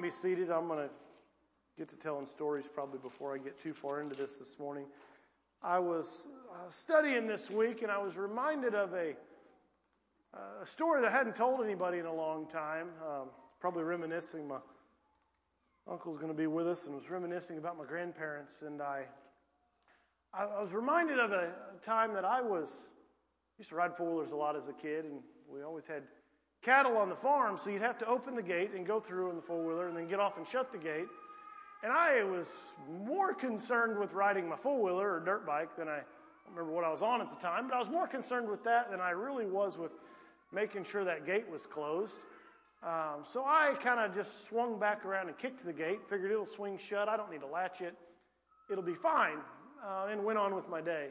can be seated. I'm going to get to telling stories probably before I get too far into this this morning. I was uh, studying this week and I was reminded of a, uh, a story that I hadn't told anybody in a long time. Um, probably reminiscing. My uncle's going to be with us and was reminiscing about my grandparents. And I, I, I was reminded of a, a time that I was, used to ride four wheelers a lot as a kid, and we always had cattle on the farm, so you'd have to open the gate and go through in the four wheeler and then get off and shut the gate. And I was more concerned with riding my four wheeler or dirt bike than I, I remember what I was on at the time, but I was more concerned with that than I really was with making sure that gate was closed. Um, so I kind of just swung back around and kicked the gate, figured it'll swing shut. I don't need to latch it, it'll be fine, uh, and went on with my day.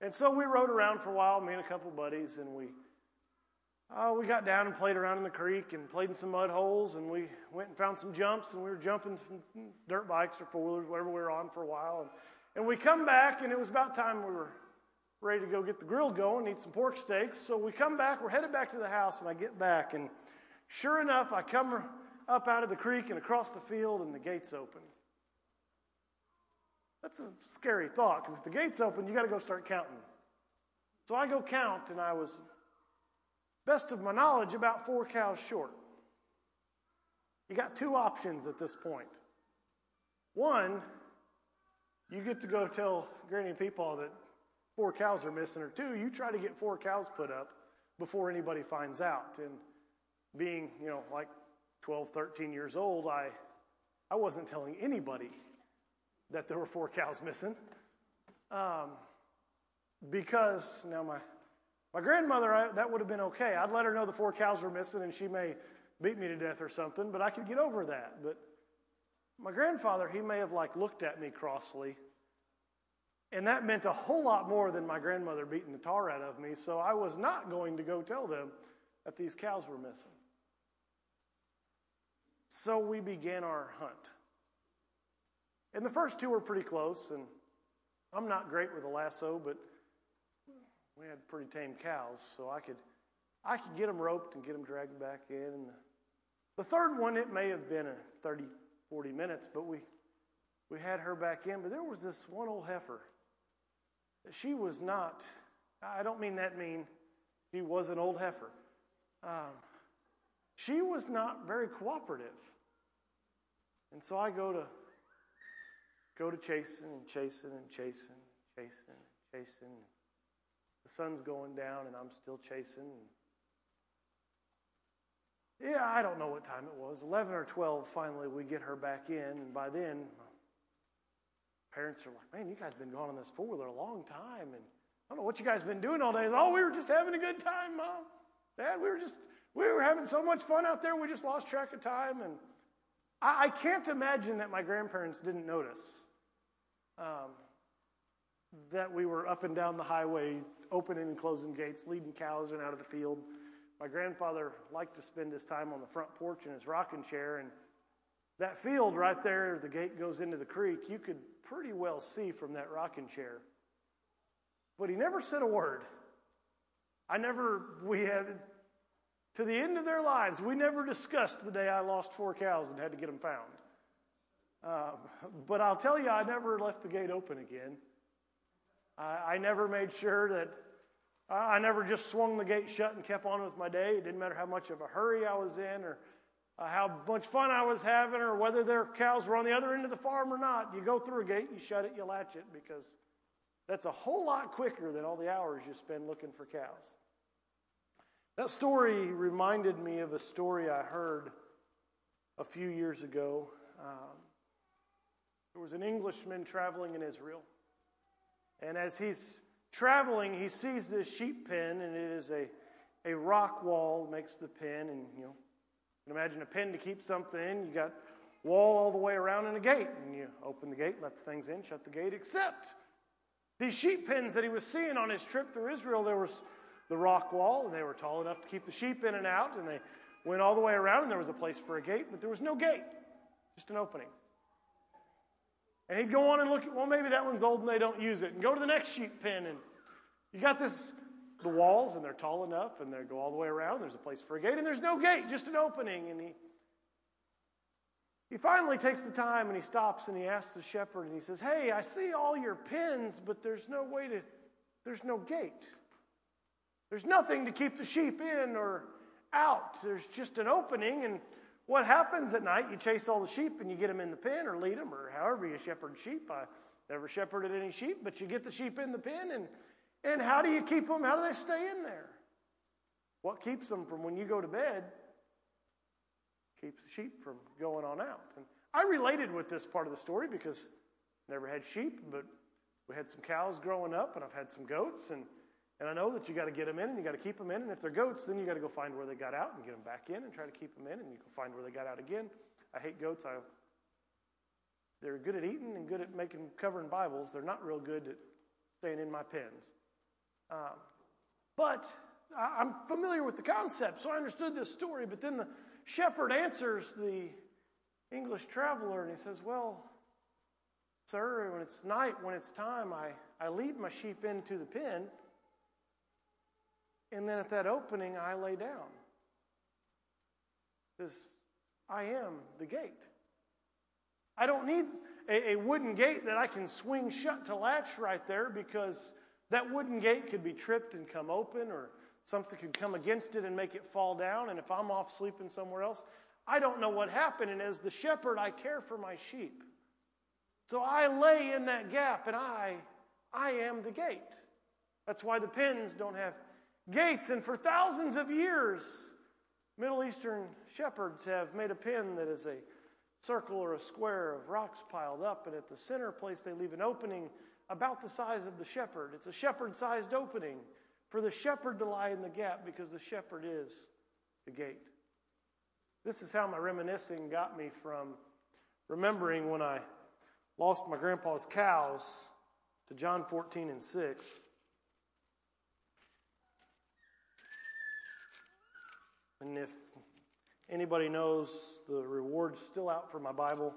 And so we rode around for a while, me and a couple buddies, and we uh, we got down and played around in the creek and played in some mud holes, and we went and found some jumps, and we were jumping some dirt bikes or four wheelers, whatever we were on for a while. And, and we come back, and it was about time we were ready to go get the grill going, eat some pork steaks. So we come back, we're headed back to the house, and I get back, and sure enough, I come up out of the creek and across the field, and the gate's open. That's a scary thought, because if the gate's open, you got to go start counting. So I go count, and I was best of my knowledge, about four cows short. You got two options at this point. One, you get to go tell Granny and Peepaw that four cows are missing, or two, you try to get four cows put up before anybody finds out. And being, you know, like 12, 13 years old, I, I wasn't telling anybody that there were four cows missing. Um, because now my my grandmother, I, that would have been okay. I'd let her know the four cows were missing and she may beat me to death or something, but I could get over that. But my grandfather, he may have like looked at me crossly. And that meant a whole lot more than my grandmother beating the tar out of me. So I was not going to go tell them that these cows were missing. So we began our hunt. And the first two were pretty close, and I'm not great with a lasso, but we had pretty tame cows, so I could I could get them roped and get them dragged back in. And the, third one, it may have been a 30, 40 minutes, but we we had her back in. But there was this one old heifer. She was not. I don't mean that mean. She was an old heifer. Um, she was not very cooperative. And so I go to go to chasing and chasing and chasing, chasing and chasing. The sun's going down and I'm still chasing. Yeah, I don't know what time it was. 11 or 12, finally, we get her back in. And by then, parents are like, man, you guys been gone on this four wheeler a long time. And I don't know what you guys been doing all day. Oh, we were just having a good time, Mom. Dad, we were just, we were having so much fun out there. We just lost track of time. And I, I can't imagine that my grandparents didn't notice um, that we were up and down the highway opening and closing gates, leading cows in and out of the field. My grandfather liked to spend his time on the front porch in his rocking chair, and that field right there, the gate goes into the creek, you could pretty well see from that rocking chair. But he never said a word. I never, we had, to the end of their lives, we never discussed the day I lost four cows and had to get them found. Uh, but I'll tell you, I never left the gate open again. I, I never made sure that I never just swung the gate shut and kept on with my day. It didn't matter how much of a hurry I was in or uh, how much fun I was having or whether their cows were on the other end of the farm or not. You go through a gate, you shut it, you latch it because that's a whole lot quicker than all the hours you spend looking for cows. That story reminded me of a story I heard a few years ago. Um, there was an Englishman traveling in Israel. And as he's traveling, he sees this sheep pen, and it is a, a rock wall makes the pen. And you know, you can imagine a pen to keep something in. You got wall all the way around and a gate, and you open the gate, let the things in, shut the gate. Except these sheep pens that he was seeing on his trip through Israel, there was the rock wall, and they were tall enough to keep the sheep in and out, and they went all the way around, and there was a place for a gate, but there was no gate, just an opening. And he'd go on and look at, well, maybe that one's old and they don't use it. And go to the next sheep pen. And you got this, the walls, and they're tall enough, and they go all the way around. There's a place for a gate, and there's no gate, just an opening. And he, he finally takes the time and he stops and he asks the shepherd and he says, Hey, I see all your pens, but there's no way to, there's no gate. There's nothing to keep the sheep in or out. There's just an opening. And what happens at night? You chase all the sheep and you get them in the pen or lead them or however you shepherd sheep. I never shepherded any sheep, but you get the sheep in the pen. And, and how do you keep them? How do they stay in there? What keeps them from when you go to bed keeps the sheep from going on out. And I related with this part of the story because I never had sheep, but we had some cows growing up, and I've had some goats, and, and I know that you got to get them in and you got to keep them in. And if they're goats, then you got to go find where they got out and get them back in and try to keep them in, and you can find where they got out again. I hate goats. I, they're good at eating and good at making covering Bibles. They're not real good at staying in my pens. Um, but I, I'm familiar with the concept, so I understood this story. But then the shepherd answers the English traveler and he says, Well, sir, when it's night, when it's time, I, I lead my sheep into the pen, and then at that opening, I lay down. Because I am the gate. I don't need a, a, wooden gate that I can swing shut to latch right there because that wooden gate could be tripped and come open or Something could come against it and make it fall down. And if I'm off sleeping somewhere else, I don't know what happened. And as the shepherd, I care for my sheep. So I lay in that gap and I, I am the gate. That's why the pens don't have gates. And for thousands of years, Middle Eastern shepherds have made a pen that is a circle or a square of rocks piled up. And at the center place, they leave an opening about the size of the shepherd. It's a shepherd sized opening for the shepherd to lie in the gap because the shepherd is the gate. This is how my reminiscing got me from remembering when I lost my grandpa's cows to John 14 and 6. And if anybody knows the reward's still out for my Bible,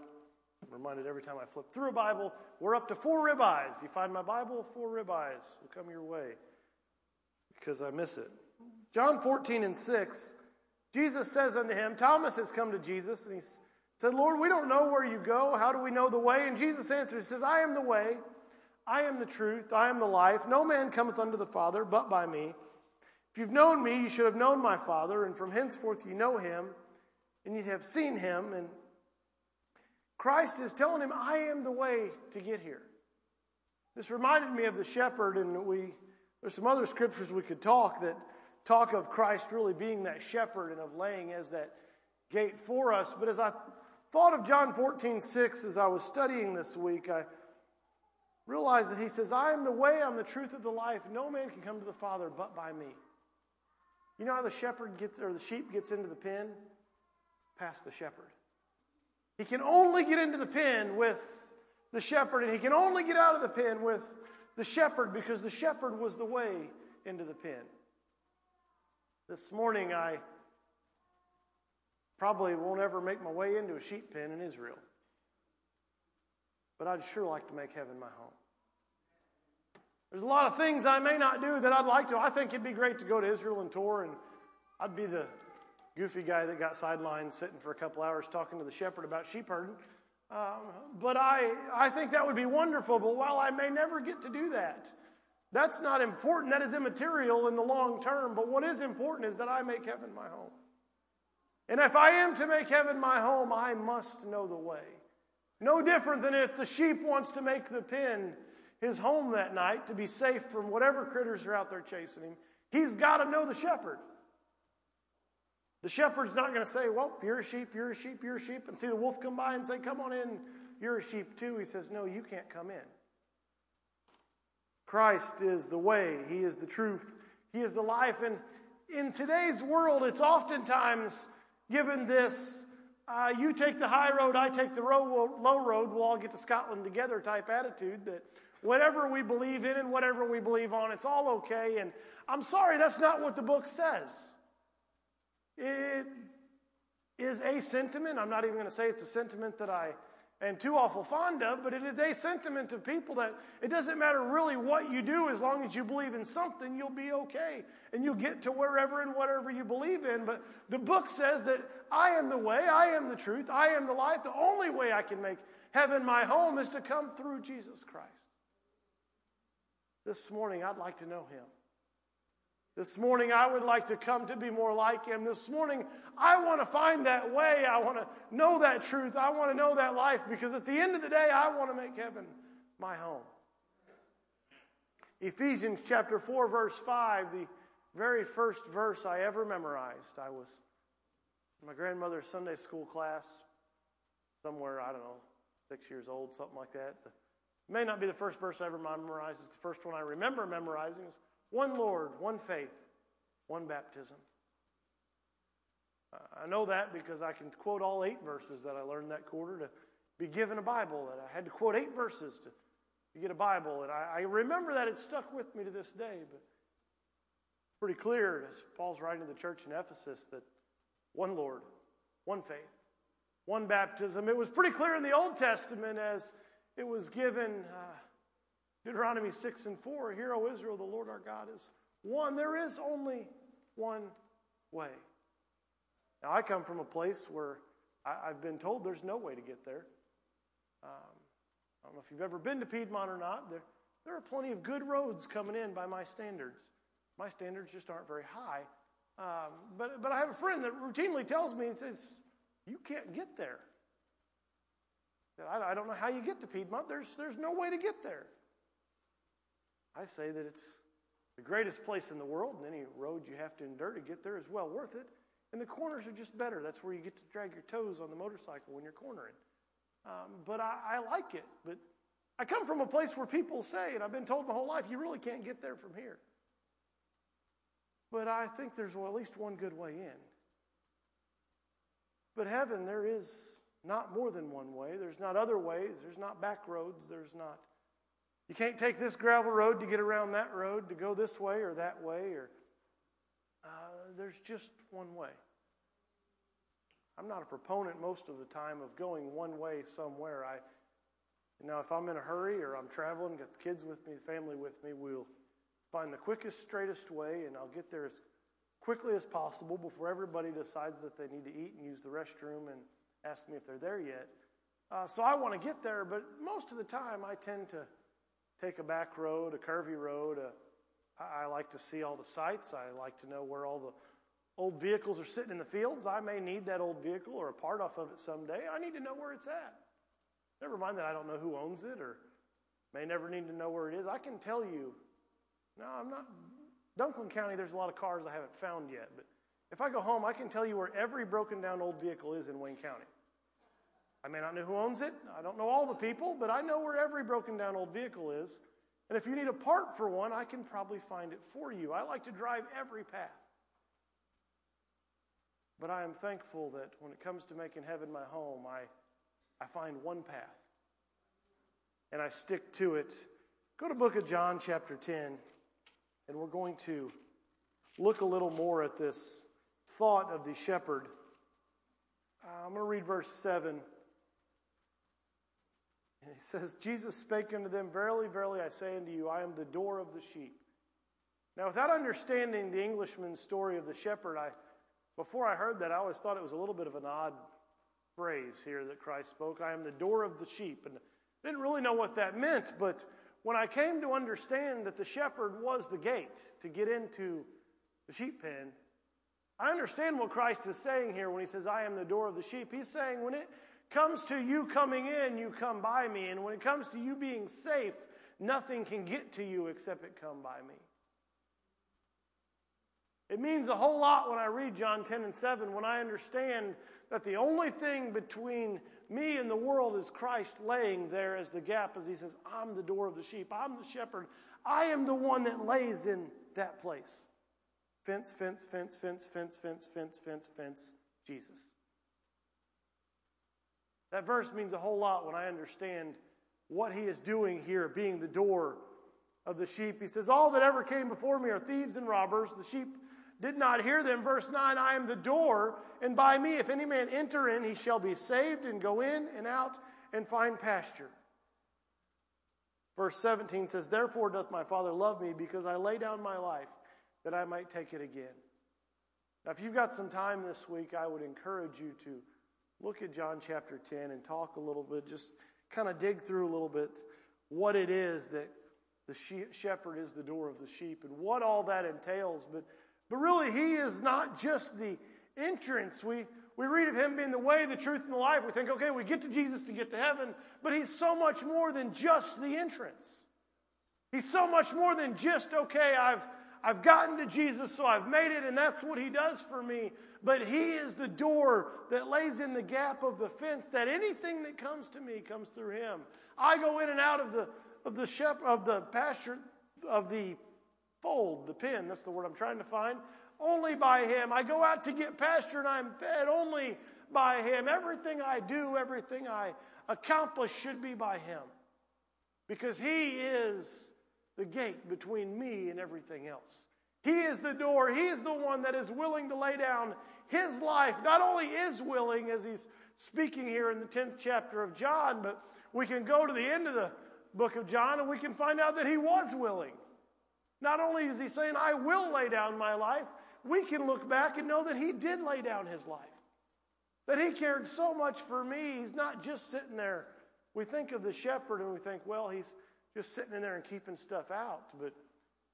I'm reminded every time I flip through a Bible, we're up to four ribeyes. You find my Bible, four ribeyes will come your way because I miss it. John 14 and 6, Jesus says unto him, Thomas has come to Jesus, and he said, Lord, we don't know where you go. How do we know the way? And Jesus answers, says, I am the way, I am the truth, I am the life. No man cometh unto the Father but by me. If you've known me, you should have known my Father, and from henceforth you know him, and you have seen him. And Christ is telling him, I am the way to get here. This reminded me of the shepherd, and we there's some other scriptures we could talk that talk of Christ really being that shepherd and of laying as that gate for us. But as I thought of John 14, 6 as I was studying this week, I realized that he says, I am the way, I'm the truth of the life. No man can come to the Father but by me. You know how the shepherd gets or the sheep gets into the pen? Past the shepherd. He can only get into the pen with the shepherd, and he can only get out of the pen with the shepherd because the shepherd was the way into the pen. This morning, I probably won't ever make my way into a sheep pen in Israel, but I'd sure like to make heaven my home. There's a lot of things I may not do that I'd like to. I think it'd be great to go to Israel and tour, and I'd be the goofy guy that got sidelined sitting for a couple hours talking to the shepherd about sheep herding. Um, but I, I think that would be wonderful. But while I may never get to do that, that's not important. That is immaterial in the long term. But what is important is that I make heaven my home. And if I am to make heaven my home, I must know the way. No different than if the sheep wants to make the pen his home that night to be safe from whatever critters are out there chasing him. He's got to know the shepherd. The shepherd's not going to say, Well, you're a sheep, you're a sheep, you're a sheep, and see the wolf come by and say, Come on in, you're a sheep too. He says, No, you can't come in. Christ is the way, He is the truth, He is the life. And in today's world, it's oftentimes given this uh, you take the high road, I take the low road, we'll all get to Scotland together type attitude that whatever we believe in and whatever we believe on, it's all okay. And I'm sorry, that's not what the book says. It is a sentiment. I'm not even going to say it's a sentiment that I am too awful fond of, but it is a sentiment of people that it doesn't matter really what you do as long as you believe in something, you'll be okay. And you'll get to wherever and whatever you believe in. But the book says that I am the way, I am the truth, I am the life. The only way I can make heaven my home is to come through Jesus Christ. This morning, I'd like to know him. This morning, I would like to come to be more like him. This morning, I want to find that way. I want to know that truth. I want to know that life because at the end of the day, I want to make heaven my home. Ephesians chapter 4, verse 5, the very first verse I ever memorized. I was in my grandmother's Sunday school class, somewhere, I don't know, six years old, something like that. It may not be the first verse I ever memorized. It's the first one I remember memorizing. It's one Lord, one faith, one baptism. I know that because I can quote all eight verses that I learned that quarter to be given a Bible. That I had to quote eight verses to you get a Bible. And I, I remember that it stuck with me to this day. But it's pretty clear as Paul's writing to the church in Ephesus that one Lord, one faith, one baptism. It was pretty clear in the Old Testament as it was given uh, Deuteronomy 6 and 4 Hear, O Israel, the Lord our God is one. There is only one way. Now, I come from a place where I, have been told there's no way to get there. Um, I don't know if you've ever been to Piedmont or not. There, there are plenty of good roads coming in by my standards. My standards just aren't very high. Um, but, but I have a friend that routinely tells me, and says, You can't get there. I, don't know how you get to Piedmont. There's, there's no way to get there. I say that it's the greatest place in the world, and any road you have to endure to get there is well worth it. And the corners are just better. That's where you get to drag your toes on the motorcycle when you're cornering. Um, but I, I like it. But I come from a place where people say, and I've been told my whole life, you really can't get there from here. But I think there's well, at least one good way in. But heaven, there is not more than one way. There's not other ways. There's not back roads. There's not. You can't take this gravel road to get around that road to go this way or that way. Or uh, there's just one way. I'm not a proponent most of the time of going one way somewhere. I, know, if I'm in a hurry or I'm traveling, got the kids with me, the family with me, we'll find the quickest, straightest way, and I'll get there as quickly as possible before everybody decides that they need to eat and use the restroom and ask me if they're there yet. Uh, so I want to get there, but most of the time I tend to take a back road, a curvy road. A, I like to see all the sights. I like to know where all the old vehicles are sitting in the fields. I may need that old vehicle or a part off of it someday. I need to know where it's at. Never mind that I don't know who owns it or may never need to know where it is. I can tell you, no, I'm not. Dunklin County, there's a lot of cars I haven't found yet, but if I go home, I can tell you where every broken down old vehicle is in Wayne County. I may not know who owns it. I don't know all the people, but I know where every broken down old vehicle is. And if you need a part for one, I can probably find it for you. I like to drive every path. But I am thankful that when it comes to making heaven my home, I, I find one path and I stick to it. Go to book of John chapter 10 and we're going to look a little more at this thought of the shepherd. Uh, I'm going to read verse 7. He says, Jesus spake unto them, Verily, verily, I say unto you, I am the door of the sheep. Now, without understanding the Englishman's story of the shepherd, I before I heard that, I always thought it was a little bit of an odd phrase here that Christ spoke. I am the door of the sheep. And I didn't really know what that meant, but when I came to understand that the shepherd was the gate to get into the sheep pen, I understand what Christ is saying here when he says, I am the door of the sheep. He's saying, when it comes to you coming in, you come by me. And when it comes to you being safe, nothing can get to you except it come by me. It means a whole lot when I read John 10 and 7, when I understand that the only thing between me and the world is Christ laying there as the gap, as he says, I'm the door of the sheep, I'm the shepherd. I am the one that lays in that place. Fence, fence, fence, fence, fence, fence, fence, fence, fence, Jesus. That verse means a whole lot when I understand what he is doing here, being the door of the sheep. He says, All that ever came before me are thieves and robbers. The sheep did not hear them. Verse 9 I am the door, and by me, if any man enter in, he shall be saved and go in and out and find pasture. Verse 17 says, Therefore doth my Father love me, because I lay down my life that I might take it again. Now, if you've got some time this week, I would encourage you to look at John chapter 10 and talk a little bit, just kind of dig through a little bit what it is that the shepherd is the door of the sheep and what all that entails. But, but really, he is not just the entrance. We, we read of him being the way, the truth, and the life. We think, okay, we get to Jesus to get to heaven, but he's so much more than just the entrance. He's so much more than just, okay, I've, I've gotten to Jesus, so I've made it, and that's what he does for me. But he is the door that lays in the gap of the fence that anything that comes to me comes through him. I go in and out of the of the shepherd of the pasture of the fold, the pen, that's the word I'm trying to find, only by him. I go out to get pasture and I'm fed only by him. Everything I do, everything I accomplish should be by him. Because he is the gate between me and everything else. He is the door. He is the one that is willing to lay down his life. Not only is willing, as he's speaking here in the 10th chapter of John, but we can go to the end of the book of John and we can find out that he was willing. Not only is he saying, I will lay down my life, we can look back and know that he did lay down his life. That he cared so much for me. He's not just sitting there. We think of the shepherd and we think, well, he's just sitting in there and keeping stuff out. But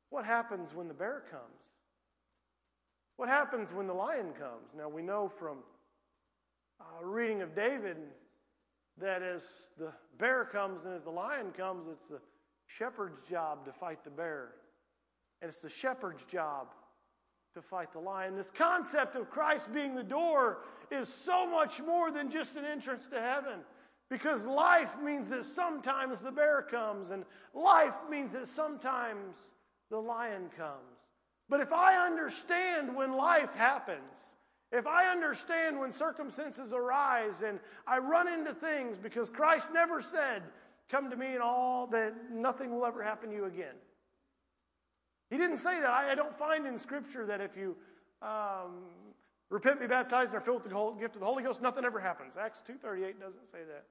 what happens when the bear comes? What happens when the lion comes? Now, we know from uh, reading of David that as the bear comes and as the lion comes, it's the shepherd's job to fight the bear. And it's the shepherd's job to fight the lion. This concept of Christ being the door is so much more than just an entrance to heaven. Because life means that sometimes the bear comes, and life means that sometimes the lion comes. But if I understand when life happens, if I understand when circumstances arise and I run into things, because Christ never said, Come to me and all that nothing will ever happen to you again. He didn't say that. I, I don't find in Scripture that if you um, repent, be baptized, and are filled with the gift of the Holy Ghost, nothing ever happens. Acts 2.38 doesn't say that.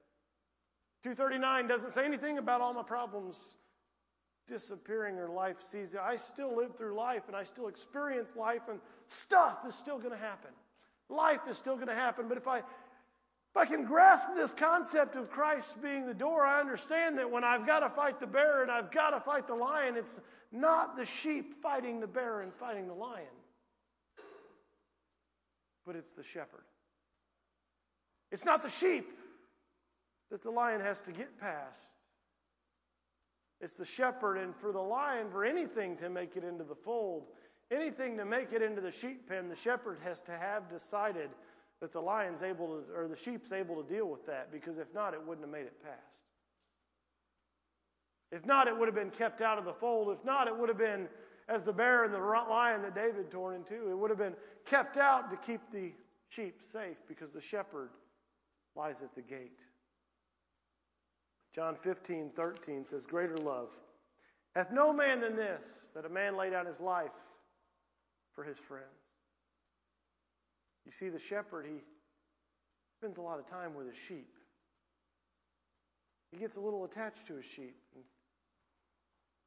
239 doesn't say anything about all my problems disappearing or life ceasing. I still live through life and I still experience life and stuff is still going to happen. Life is still going to happen. But if I if I can grasp this concept of Christ being the door, I understand that when I've got to fight the bear and I've got to fight the lion, it's not the sheep fighting the bear and fighting the lion, but it's the shepherd. It's not the sheep that the lion has to get past. It's the shepherd, and for the lion, for anything to make it into the fold, anything to make it into the sheep pen, the shepherd has to have decided that the lion's able to, or the sheep's able to deal with that, because if not, it wouldn't have made it past. If not, it would have been kept out of the fold. If not, it would have been as the bear and the lion that David torn into. It would have been kept out to keep the sheep safe because the shepherd lies at the gate. John 15, 13 says, Greater love hath no man than this, that a man lay down his life for his friends. You see, the shepherd, he spends a lot of time with his sheep. He gets a little attached to his sheep.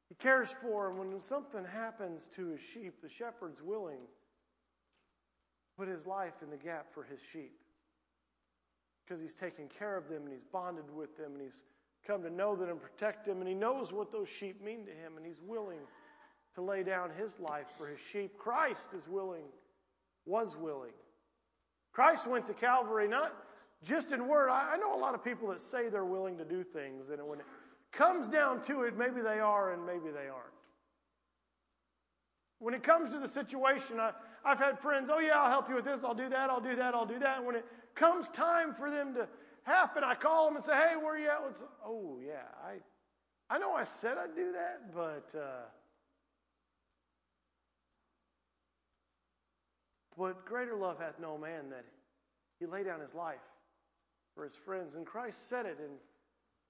He cares for them. When something happens to his sheep, the shepherd's willing to put his life in the gap for his sheep because he's taken care of them and he's bonded with them and he's come to know them and protect them and he knows what those sheep mean to him and he's willing to lay down his life for his sheep. Christ is willing, was willing. Christ went to Calvary not just in word. I, know a lot of people that say they're willing to do things, and when it comes down to it, maybe they are and maybe they aren't. When it comes to the situation, I, I've had friends, oh, yeah, I'll help you with this, I'll do that, I'll do that, I'll do that. And when it comes time for them to happen, I call them and say, hey, where are you at? What's, oh, yeah, I, I know I said I'd do that, but. Uh, but greater love hath no man that he lay down his life for his friends. And Christ said it in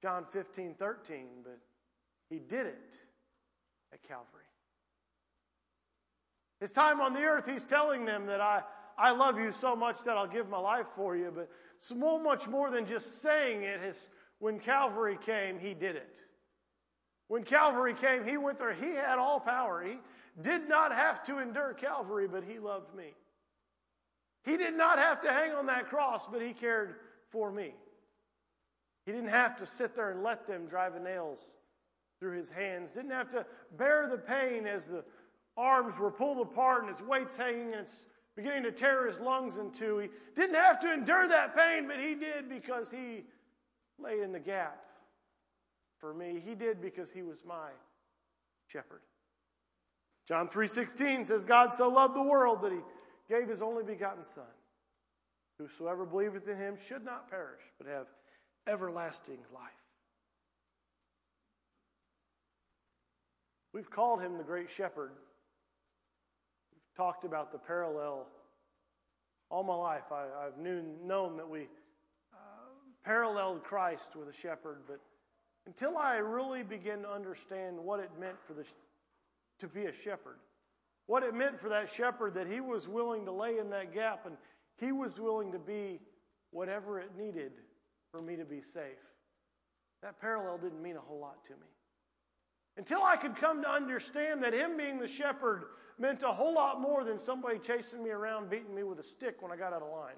John 15, 13, but he did it at Calvary. His time on the earth, he's telling them that I, I love you so much that I'll give my life for you. But so much more than just saying it. When Calvary came, he did it. When Calvary came, he went there. He had all power. He did not have to endure Calvary, but he loved me. He did not have to hang on that cross, but he cared for me. He didn't have to sit there and let them drive the nails through his hands, didn't have to bear the pain as the arms were pulled apart and his weight's hanging and it's beginning to tear his lungs in two. He didn't have to endure that pain, but he did because he lay in the gap for me. He did because he was my shepherd. John 3:16 says God so loved the world that he gave his only begotten son. Whosoever believeth in him should not perish but have everlasting life. We've called him the great shepherd. Talked about the parallel all my life. I, have known that we uh, paralleled Christ with a shepherd, but until I really began to understand what it meant for the, to be a shepherd, what it meant for that shepherd that he was willing to lay in that gap and he was willing to be whatever it needed for me to be safe. That parallel didn't mean a whole lot to me. Until I could come to understand that him being the shepherd meant a whole lot more than somebody chasing me around, beating me with a stick when I got out of line.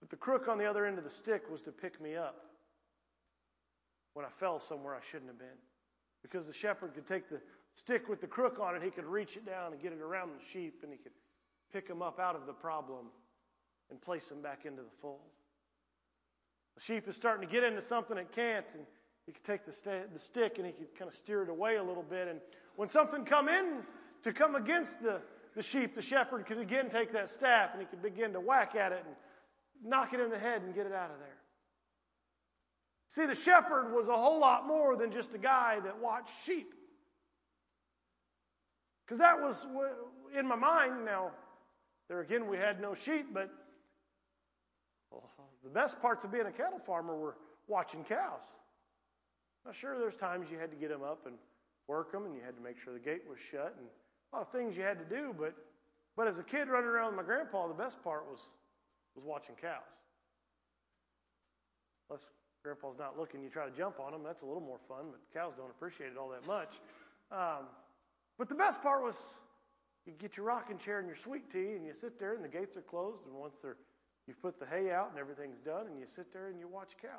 But the crook on the other end of the stick was to pick me up when I fell somewhere I shouldn't have been. Because the shepherd could take the stick with the crook on it, he could reach it down and get it around the sheep, and he could pick them up out of the problem and place them back into the fold. The sheep is starting to get into something it can't, and he could take the, st- the stick and he could kind of steer it away a little bit. And when something come in to come against the, the sheep, the shepherd could again take that staff and he could begin to whack at it and knock it in the head and get it out of there. See, the shepherd was a whole lot more than just a guy that watched sheep. Because that was in my mind. Now, there again, we had no sheep, but the best parts of being a cattle farmer were watching cows. Now, sure, there's times you had to get them up and work them, and you had to make sure the gate was shut, and a lot of things you had to do. But, but as a kid running around with my grandpa, the best part was was watching cows. Unless grandpa's not looking, you try to jump on them. That's a little more fun, but cows don't appreciate it all that much. Um, but the best part was you get your rocking chair and your sweet tea, and you sit there, and the gates are closed, and once they're you've put the hay out and everything's done, and you sit there and you watch cows.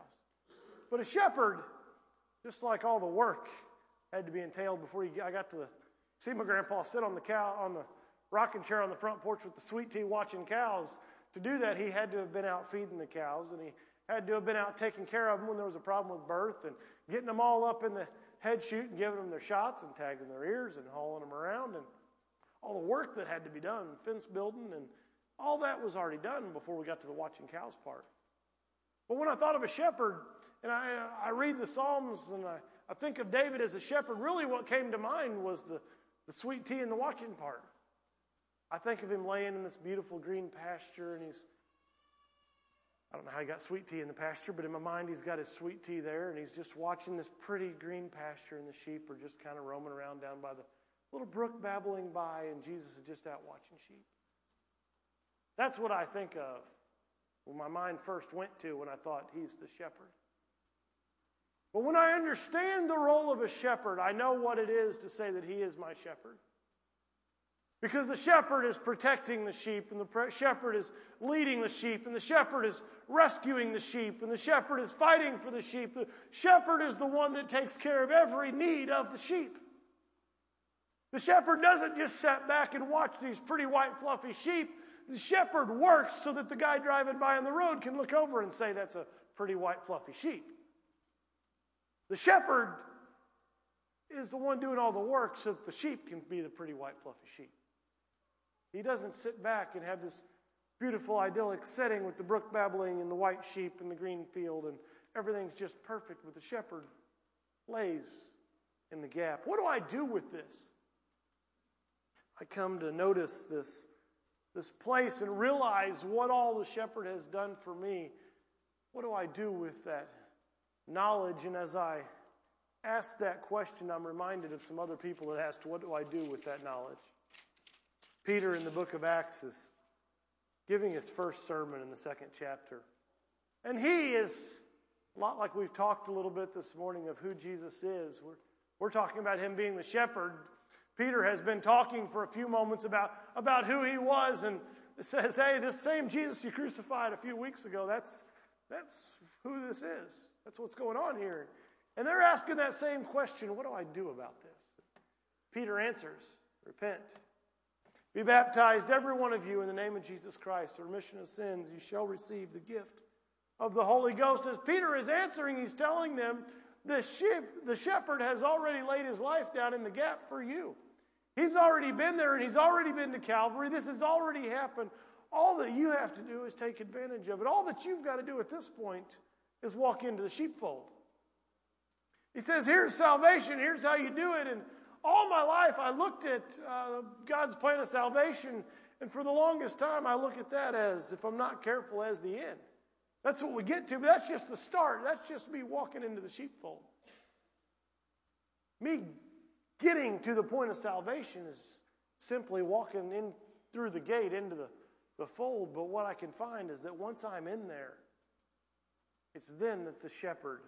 But a shepherd, just like all the work had to be entailed before you, I got to the, see my grandpa sit on the cow on the rocking chair on the front porch with the sweet tea watching cows to do that, he had to have been out feeding the cows and he had to have been out taking care of them when there was a problem with birth and getting them all up in the head chute and giving them their shots and tagging their ears and hauling them around and all the work that had to be done, fence building, and all that was already done before we got to the watching cows part. But when I thought of a shepherd, and I, I read the Psalms and I, I think of David as a shepherd, really what came to mind was the, the sweet tea and the watching part. I think of him laying in this beautiful green pasture, and he's, I don't know how he got sweet tea in the pasture, but in my mind, he's got his sweet tea there, and he's just watching this pretty green pasture, and the sheep are just kind of roaming around down by the little brook babbling by, and Jesus is just out watching sheep. That's what I think of when my mind first went to when I thought he's the shepherd. But when I understand the role of a shepherd, I know what it is to say that he is my shepherd. Because the shepherd is protecting the sheep, and the shepherd is leading the sheep, and the shepherd is rescuing the sheep, and the shepherd is fighting for the sheep. The shepherd is the one that takes care of every need of the sheep. The shepherd doesn't just sit back and watch these pretty white, fluffy sheep. The shepherd works so that the guy driving by on the road can look over and say, That's a pretty white, fluffy sheep. The shepherd is the one doing all the work so that the sheep can be the pretty white, fluffy sheep. He doesn't sit back and have this beautiful, idyllic setting with the brook babbling and the white sheep and the green field and everything's just perfect, but the shepherd lays in the gap. What do I do with this? I come to notice this, this place and realize what all the shepherd has done for me. What do I do with that knowledge? And as I ask that question, I'm reminded of some other people that asked, What do I do with that knowledge? Peter in the book of Acts is giving his first sermon in the second chapter. And he is a lot like we've talked a little bit this morning of who Jesus is. We're, we're talking about him being the shepherd, Peter has been talking for a few moments about, about who he was and says, Hey, this same Jesus you crucified a few weeks ago, that's, that's who this is. That's what's going on here. And they're asking that same question What do I do about this? Peter answers, Repent. Be baptized, every one of you, in the name of Jesus Christ, the remission of sins. You shall receive the gift of the Holy Ghost. As Peter is answering, he's telling them the, sheep, the shepherd has already laid his life down in the gap for you. He's already been there and he's already been to Calvary. This has already happened. All that you have to do is take advantage of it. All that you've got to do at this point is walk into the sheepfold. He says, Here's salvation, here's how you do it. And all my life, I looked at uh, God's plan of salvation, and for the longest time, I look at that as, if I'm not careful, as the end. That's what we get to, but that's just the start. That's just me walking into the sheepfold. Me getting to the point of salvation is simply walking in through the gate into the, the fold. But what I can find is that once I'm in there, it's then that the shepherd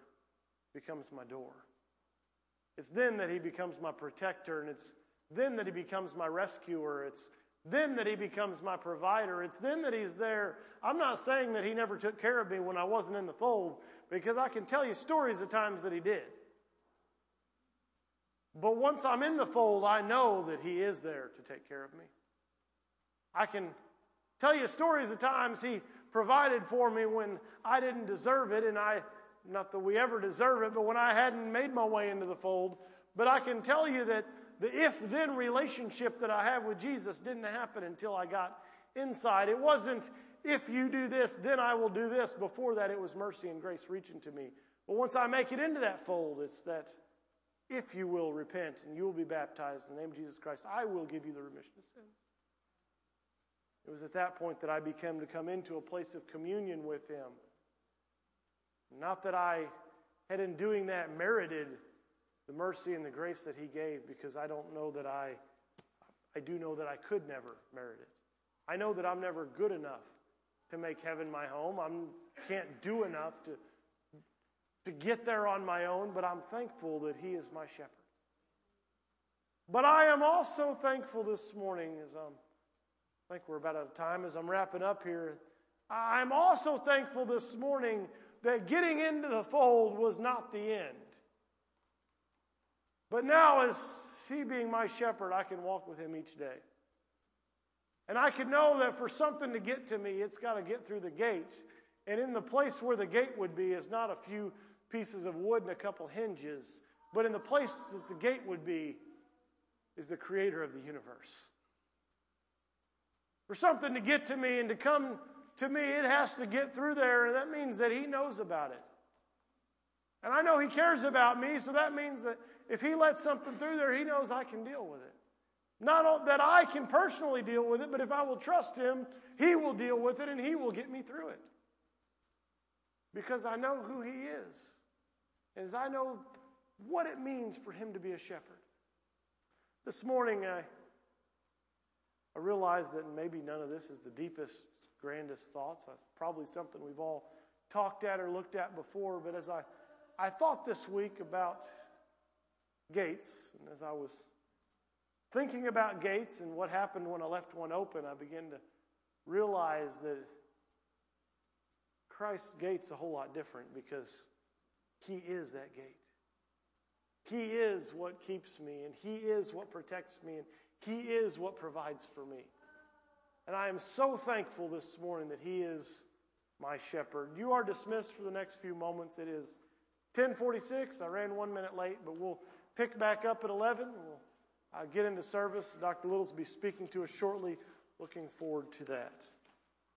becomes my door. It's then that he becomes my protector, and it's then that he becomes my rescuer. It's then that he becomes my provider. It's then that he's there. I'm not saying that he never took care of me when I wasn't in the fold, because I can tell you stories of times that he did. But once I'm in the fold, I know that he is there to take care of me. I can tell you stories of times he provided for me when I didn't deserve it, and I, not that we ever deserve it, but when I hadn't made my way into the fold. But I can tell you that the if then relationship that I have with Jesus didn't happen until I got inside. It wasn't if you do this, then I will do this. Before that, it was mercy and grace reaching to me. But once I make it into that fold, it's that if you will repent and you will be baptized in the name of Jesus Christ, I will give you the remission of sins. It was at that point that I became to come into a place of communion with Him. Not that I had in doing that merited the mercy and the grace that He gave, because I don't know that I, I do know that I could never merit it. I know that I'm never good enough to make heaven my home. I can't do enough to, to get there on my own, but I'm thankful that He is my shepherd. But I am also thankful this morning as I'm, I think we're about out of time as I'm wrapping up here. I'm also thankful this morning that getting into the fold was not the end. But now, as He being my shepherd, I can walk with Him each day. And I can know that for something to get to me, it's got to get through the gate. And in the place where the gate would be is not a few pieces of wood and a couple hinges, but in the place that the gate would be is the creator of the universe. For something to get to me and to come to me, it has to get through there, and that means that he knows about it. And I know he cares about me, so that means that if he lets something through there, he knows I can deal with it. Not that I can personally deal with it, but if I will trust him, he will deal with it and he will get me through it. Because I know who he is. And as I know what it means for him to be a shepherd. This morning, I, I realize that maybe none of this is the deepest, grandest thoughts. That's probably something we've all talked at or looked at before. But as I, I thought this week about gates, and as I was thinking about gates and what happened when I left one open, I began to realize that Christ's gate's a whole lot different because he is that gate. He is what keeps me, and He is what protects me, and He is what provides for me. And I am so thankful this morning that He is my shepherd. You are dismissed for the next few moments. It is 1046. I ran one minute late, but we'll pick back up at 11. We'll uh, get into service. Dr. Littles will be speaking to us shortly. Looking forward to that.